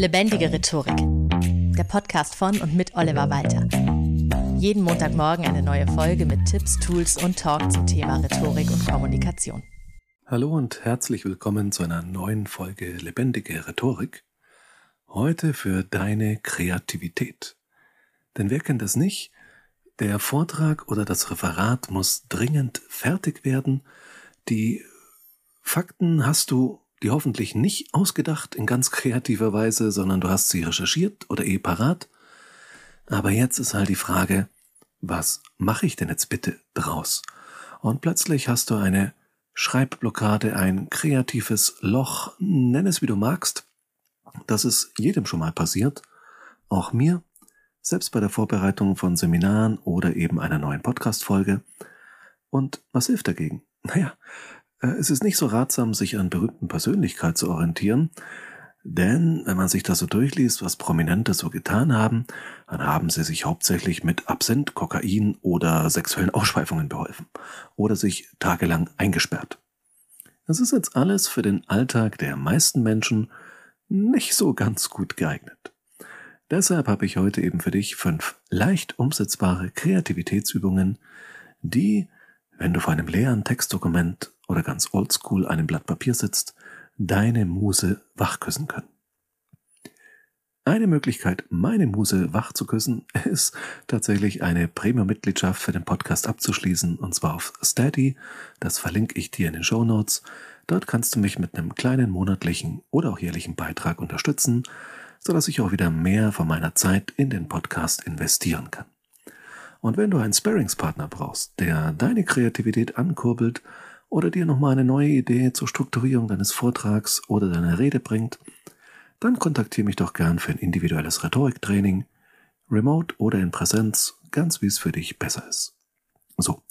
Lebendige Rhetorik. Der Podcast von und mit Oliver Walter. Jeden Montagmorgen eine neue Folge mit Tipps, Tools und Talk zum Thema Rhetorik und Kommunikation. Hallo und herzlich willkommen zu einer neuen Folge Lebendige Rhetorik. Heute für deine Kreativität. Denn wer kennt das nicht? Der Vortrag oder das Referat muss dringend fertig werden. Die Fakten hast du die hoffentlich nicht ausgedacht in ganz kreativer Weise, sondern du hast sie recherchiert oder eh parat. Aber jetzt ist halt die Frage, was mache ich denn jetzt bitte draus? Und plötzlich hast du eine Schreibblockade, ein kreatives Loch, nenn es wie du magst. Das ist jedem schon mal passiert, auch mir, selbst bei der Vorbereitung von Seminaren oder eben einer neuen Podcast-Folge. Und was hilft dagegen? Naja, es ist nicht so ratsam, sich an berühmten Persönlichkeit zu orientieren, denn wenn man sich das so durchliest, was Prominente so getan haben, dann haben sie sich hauptsächlich mit Absinth, Kokain oder sexuellen Ausschweifungen beholfen oder sich tagelang eingesperrt. Das ist jetzt alles für den Alltag der meisten Menschen nicht so ganz gut geeignet. Deshalb habe ich heute eben für dich fünf leicht umsetzbare Kreativitätsübungen, die, wenn du vor einem leeren Textdokument oder ganz oldschool einem Blatt Papier sitzt, deine Muse wachküssen können. Eine Möglichkeit, meine Muse wach zu küssen, ist tatsächlich eine Premium-Mitgliedschaft für den Podcast abzuschließen, und zwar auf Steady. Das verlinke ich dir in den Show Notes. Dort kannst du mich mit einem kleinen monatlichen oder auch jährlichen Beitrag unterstützen, sodass ich auch wieder mehr von meiner Zeit in den Podcast investieren kann. Und wenn du einen Sparingspartner brauchst, der deine Kreativität ankurbelt oder dir nochmal eine neue Idee zur Strukturierung deines Vortrags oder deiner Rede bringt, dann kontaktiere mich doch gern für ein individuelles Rhetoriktraining, remote oder in Präsenz, ganz wie es für dich besser ist. So,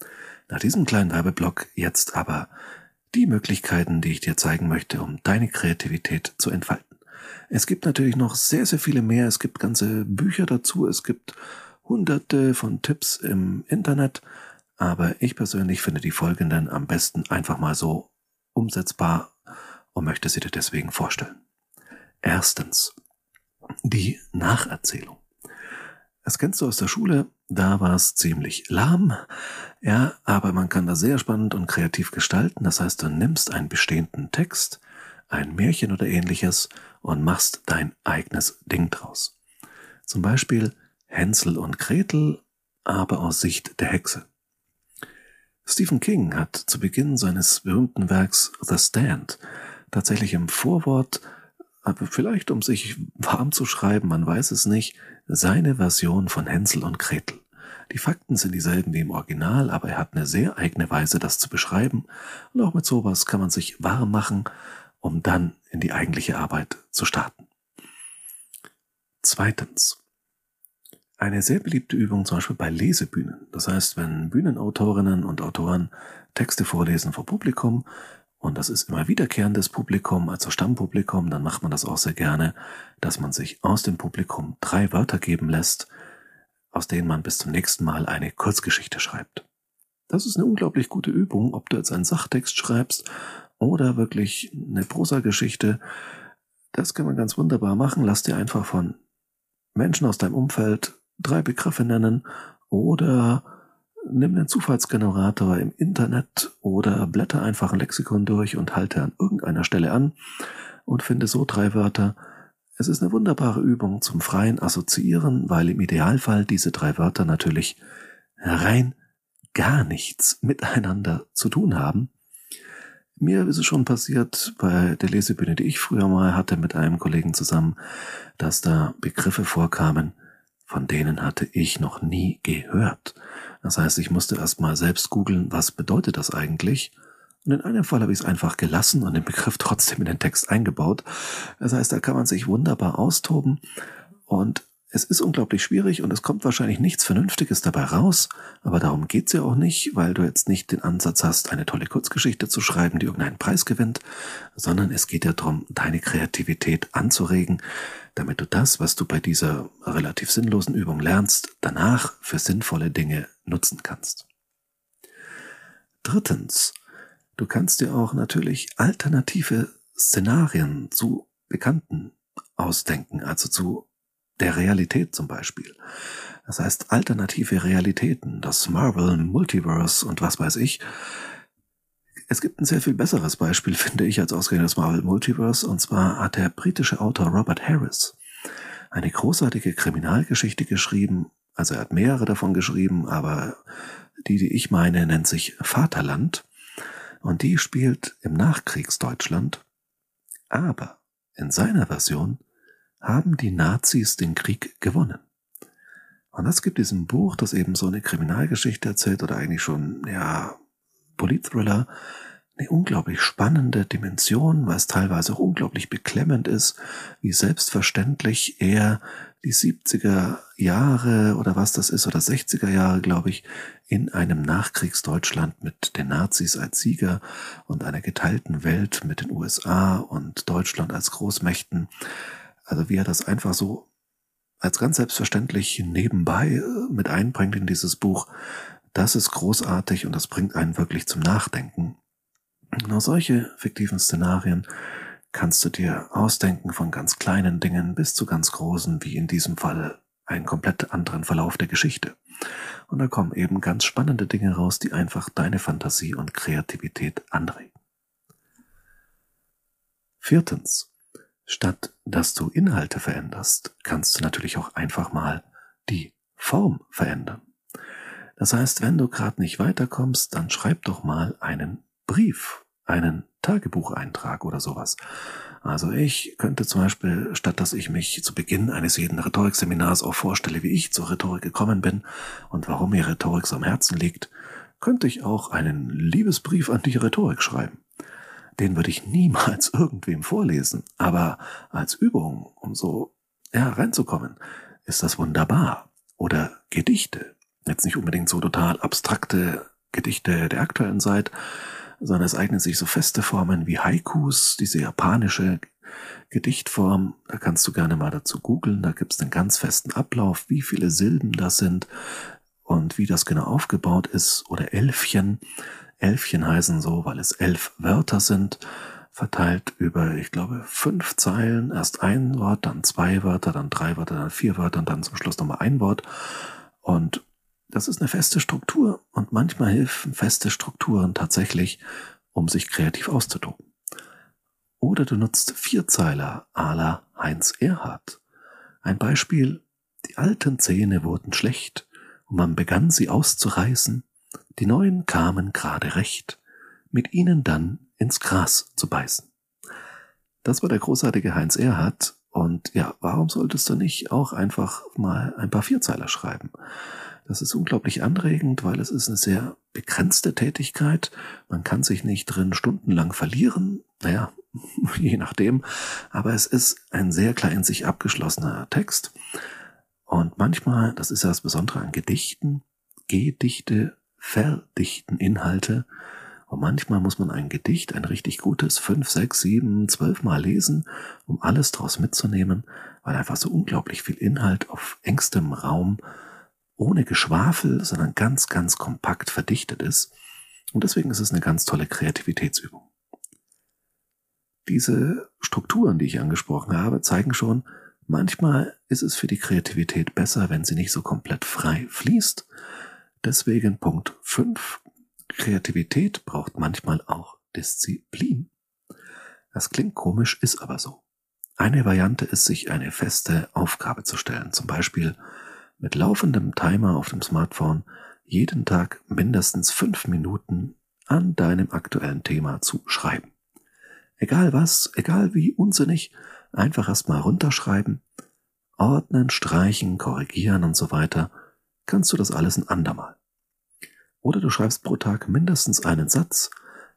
nach diesem kleinen Werbeblock jetzt aber die Möglichkeiten, die ich dir zeigen möchte, um deine Kreativität zu entfalten. Es gibt natürlich noch sehr, sehr viele mehr. Es gibt ganze Bücher dazu. Es gibt hunderte von Tipps im Internet aber ich persönlich finde die folgenden am besten einfach mal so umsetzbar und möchte sie dir deswegen vorstellen. Erstens, die Nacherzählung. Das kennst du aus der Schule, da war es ziemlich lahm, ja, aber man kann das sehr spannend und kreativ gestalten. Das heißt, du nimmst einen bestehenden Text, ein Märchen oder ähnliches und machst dein eigenes Ding draus. Zum Beispiel Hänsel und Gretel, aber aus Sicht der Hexe. Stephen King hat zu Beginn seines berühmten Werks The Stand tatsächlich im Vorwort, aber vielleicht um sich warm zu schreiben, man weiß es nicht, seine Version von Hänsel und Gretel. Die Fakten sind dieselben wie im Original, aber er hat eine sehr eigene Weise, das zu beschreiben. Und auch mit sowas kann man sich warm machen, um dann in die eigentliche Arbeit zu starten. Zweitens eine sehr beliebte Übung zum Beispiel bei Lesebühnen. Das heißt, wenn Bühnenautorinnen und Autoren Texte vorlesen vor Publikum, und das ist immer wiederkehrendes Publikum, also Stammpublikum, dann macht man das auch sehr gerne, dass man sich aus dem Publikum drei Wörter geben lässt, aus denen man bis zum nächsten Mal eine Kurzgeschichte schreibt. Das ist eine unglaublich gute Übung, ob du jetzt einen Sachtext schreibst oder wirklich eine Prosageschichte. Das kann man ganz wunderbar machen. Lass dir einfach von Menschen aus deinem Umfeld drei Begriffe nennen oder nimm den Zufallsgenerator im Internet oder blätter einfach ein Lexikon durch und halte an irgendeiner Stelle an und finde so drei Wörter. Es ist eine wunderbare Übung zum freien Assoziieren, weil im Idealfall diese drei Wörter natürlich rein gar nichts miteinander zu tun haben. Mir ist es schon passiert bei der Lesebühne, die ich früher mal hatte mit einem Kollegen zusammen, dass da Begriffe vorkamen, von denen hatte ich noch nie gehört. Das heißt, ich musste erst mal selbst googeln, was bedeutet das eigentlich? Und in einem Fall habe ich es einfach gelassen und den Begriff trotzdem in den Text eingebaut. Das heißt, da kann man sich wunderbar austoben und es ist unglaublich schwierig und es kommt wahrscheinlich nichts Vernünftiges dabei raus, aber darum geht's ja auch nicht, weil du jetzt nicht den Ansatz hast, eine tolle Kurzgeschichte zu schreiben, die irgendeinen Preis gewinnt, sondern es geht ja darum, deine Kreativität anzuregen, damit du das, was du bei dieser relativ sinnlosen Übung lernst, danach für sinnvolle Dinge nutzen kannst. Drittens, du kannst dir auch natürlich alternative Szenarien zu bekannten ausdenken, also zu der Realität zum Beispiel. Das heißt alternative Realitäten, das Marvel Multiverse und was weiß ich. Es gibt ein sehr viel besseres Beispiel, finde ich, als ausgerechnet das Marvel Multiverse, und zwar hat der britische Autor Robert Harris eine großartige Kriminalgeschichte geschrieben, also er hat mehrere davon geschrieben, aber die, die ich meine, nennt sich Vaterland, und die spielt im Nachkriegsdeutschland, aber in seiner Version haben die Nazis den Krieg gewonnen. Und das gibt diesem Buch, das eben so eine Kriminalgeschichte erzählt oder eigentlich schon, ja, Politthriller, eine unglaublich spannende Dimension, was teilweise auch unglaublich beklemmend ist, wie selbstverständlich er die 70er Jahre oder was das ist, oder 60er Jahre, glaube ich, in einem Nachkriegsdeutschland mit den Nazis als Sieger und einer geteilten Welt mit den USA und Deutschland als Großmächten. Also wie er das einfach so als ganz selbstverständlich nebenbei äh, mit einbringt in dieses Buch, das ist großartig und das bringt einen wirklich zum Nachdenken. Genau solche fiktiven Szenarien kannst du dir ausdenken von ganz kleinen Dingen bis zu ganz großen, wie in diesem Fall einen komplett anderen Verlauf der Geschichte. Und da kommen eben ganz spannende Dinge raus, die einfach deine Fantasie und Kreativität anregen. Viertens. Statt dass du Inhalte veränderst, kannst du natürlich auch einfach mal die Form verändern. Das heißt, wenn du gerade nicht weiterkommst, dann schreib doch mal einen Brief, einen Tagebucheintrag oder sowas. Also ich könnte zum Beispiel, statt dass ich mich zu Beginn eines jeden Rhetorikseminars auch vorstelle, wie ich zur Rhetorik gekommen bin und warum mir Rhetorik so am Herzen liegt, könnte ich auch einen Liebesbrief an die Rhetorik schreiben den würde ich niemals irgendwem vorlesen. Aber als Übung, um so ja, reinzukommen, ist das wunderbar. Oder Gedichte. Jetzt nicht unbedingt so total abstrakte Gedichte der aktuellen Zeit, sondern es eignen sich so feste Formen wie Haikus, diese japanische Gedichtform. Da kannst du gerne mal dazu googeln. Da gibt es einen ganz festen Ablauf, wie viele Silben das sind und wie das genau aufgebaut ist. Oder Elfchen. Elfchen heißen so, weil es elf Wörter sind, verteilt über, ich glaube, fünf Zeilen. Erst ein Wort, dann zwei Wörter, dann drei Wörter, dann vier Wörter und dann zum Schluss nochmal ein Wort. Und das ist eine feste Struktur und manchmal helfen feste Strukturen tatsächlich, um sich kreativ auszudrucken. Oder du nutzt Vierzeiler à la Heinz Erhardt. Ein Beispiel, die alten Zähne wurden schlecht und man begann sie auszureißen die neuen kamen gerade recht, mit ihnen dann ins Gras zu beißen. Das war der großartige Heinz Erhardt. Und ja, warum solltest du nicht auch einfach mal ein paar Vierzeiler schreiben? Das ist unglaublich anregend, weil es ist eine sehr begrenzte Tätigkeit. Man kann sich nicht drin stundenlang verlieren. Naja, je nachdem. Aber es ist ein sehr klar in sich abgeschlossener Text. Und manchmal, das ist ja das Besondere an Gedichten, Gedichte verdichten Inhalte. Und manchmal muss man ein Gedicht, ein richtig gutes, fünf, sechs, sieben, zwölf Mal lesen, um alles draus mitzunehmen, weil einfach so unglaublich viel Inhalt auf engstem Raum ohne Geschwafel, sondern ganz, ganz kompakt verdichtet ist. Und deswegen ist es eine ganz tolle Kreativitätsübung. Diese Strukturen, die ich angesprochen habe, zeigen schon, manchmal ist es für die Kreativität besser, wenn sie nicht so komplett frei fließt, Deswegen Punkt 5. Kreativität braucht manchmal auch Disziplin. Das klingt komisch, ist aber so. Eine Variante ist, sich eine feste Aufgabe zu stellen, zum Beispiel mit laufendem Timer auf dem Smartphone jeden Tag mindestens fünf Minuten an deinem aktuellen Thema zu schreiben. Egal was, egal wie unsinnig, einfach erstmal runterschreiben, ordnen, streichen, korrigieren und so weiter – kannst du das alles ein andermal. Oder du schreibst pro Tag mindestens einen Satz,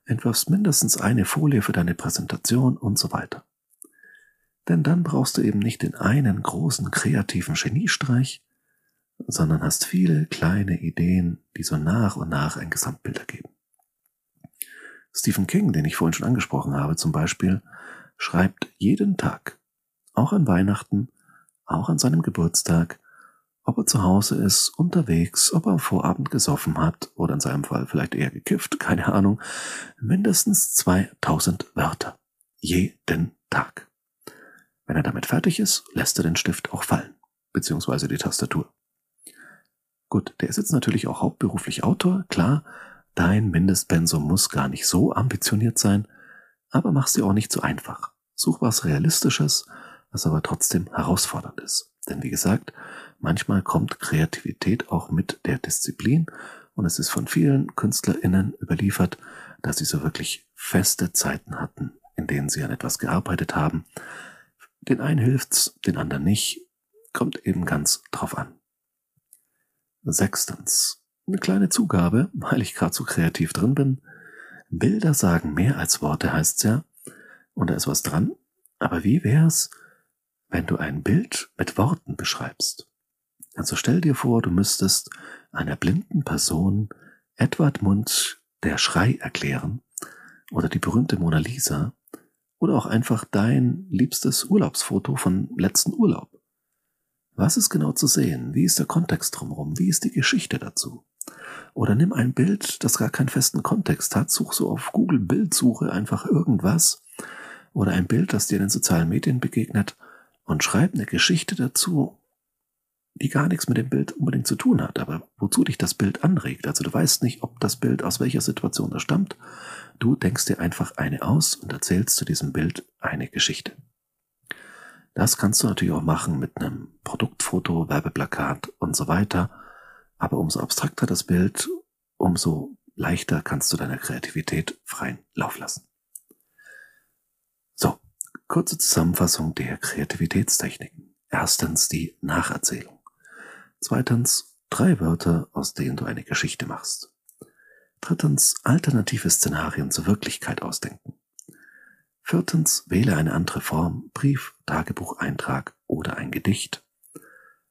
entwirfst mindestens eine Folie für deine Präsentation und so weiter. Denn dann brauchst du eben nicht den einen großen kreativen Geniestreich, sondern hast viele kleine Ideen, die so nach und nach ein Gesamtbild ergeben. Stephen King, den ich vorhin schon angesprochen habe, zum Beispiel, schreibt jeden Tag, auch an Weihnachten, auch an seinem Geburtstag, ob er zu Hause ist, unterwegs, ob er am Vorabend gesoffen hat oder in seinem Fall vielleicht eher gekifft, keine Ahnung, mindestens 2000 Wörter. Jeden Tag. Wenn er damit fertig ist, lässt er den Stift auch fallen, beziehungsweise die Tastatur. Gut, der ist jetzt natürlich auch hauptberuflich Autor, klar, dein Mindestpensum muss gar nicht so ambitioniert sein, aber mach's dir auch nicht zu einfach. Such was Realistisches, was aber trotzdem herausfordernd ist. Denn wie gesagt, manchmal kommt Kreativität auch mit der Disziplin und es ist von vielen KünstlerInnen überliefert, dass sie so wirklich feste Zeiten hatten, in denen sie an etwas gearbeitet haben. Den einen hilft's, den anderen nicht, kommt eben ganz drauf an. Sechstens. Eine kleine Zugabe, weil ich gerade so kreativ drin bin. Bilder sagen mehr als Worte, heißt's ja. Und da ist was dran. Aber wie wär's, wenn du ein Bild mit Worten beschreibst? Also stell dir vor, du müsstest einer blinden Person Edward Mund der Schrei erklären oder die berühmte Mona Lisa oder auch einfach dein liebstes Urlaubsfoto von letzten Urlaub. Was ist genau zu sehen? Wie ist der Kontext drumherum? Wie ist die Geschichte dazu? Oder nimm ein Bild, das gar keinen festen Kontext hat, such so auf Google Bildsuche einfach irgendwas oder ein Bild, das dir in den sozialen Medien begegnet und schreib eine Geschichte dazu, die gar nichts mit dem Bild unbedingt zu tun hat, aber wozu dich das Bild anregt. Also du weißt nicht, ob das Bild aus welcher Situation da stammt. Du denkst dir einfach eine aus und erzählst zu diesem Bild eine Geschichte. Das kannst du natürlich auch machen mit einem Produktfoto, Werbeplakat und so weiter. Aber umso abstrakter das Bild, umso leichter kannst du deiner Kreativität freien Lauf lassen. So, kurze Zusammenfassung der Kreativitätstechniken. Erstens die Nacherzählung. Zweitens drei Wörter, aus denen du eine Geschichte machst. Drittens alternative Szenarien zur Wirklichkeit ausdenken. Viertens, wähle eine andere Form, Brief, Tagebucheintrag oder ein Gedicht.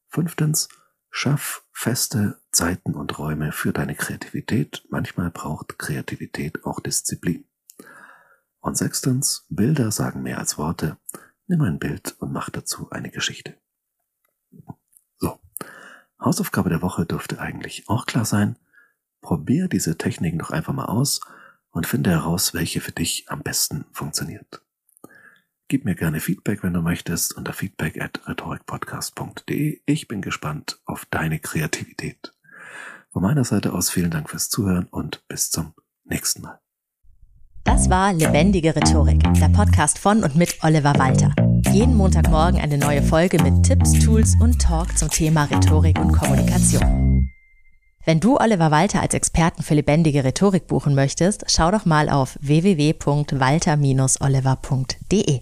Fünftens, schaff feste Zeiten und Räume für deine Kreativität. Manchmal braucht Kreativität auch Disziplin. Und sechstens, Bilder sagen mehr als Worte. Nimm ein Bild und mach dazu eine Geschichte. Hausaufgabe der Woche dürfte eigentlich auch klar sein. Probier diese Techniken doch einfach mal aus und finde heraus, welche für dich am besten funktioniert. Gib mir gerne Feedback, wenn du möchtest, unter feedback at rhetorikpodcast.de. Ich bin gespannt auf deine Kreativität. Von meiner Seite aus vielen Dank fürs Zuhören und bis zum nächsten Mal. Das war Lebendige Rhetorik, der Podcast von und mit Oliver Walter. Jeden Montagmorgen eine neue Folge mit Tipps, Tools und Talk zum Thema Rhetorik und Kommunikation. Wenn du Oliver Walter als Experten für lebendige Rhetorik buchen möchtest, schau doch mal auf www.walter-oliver.de.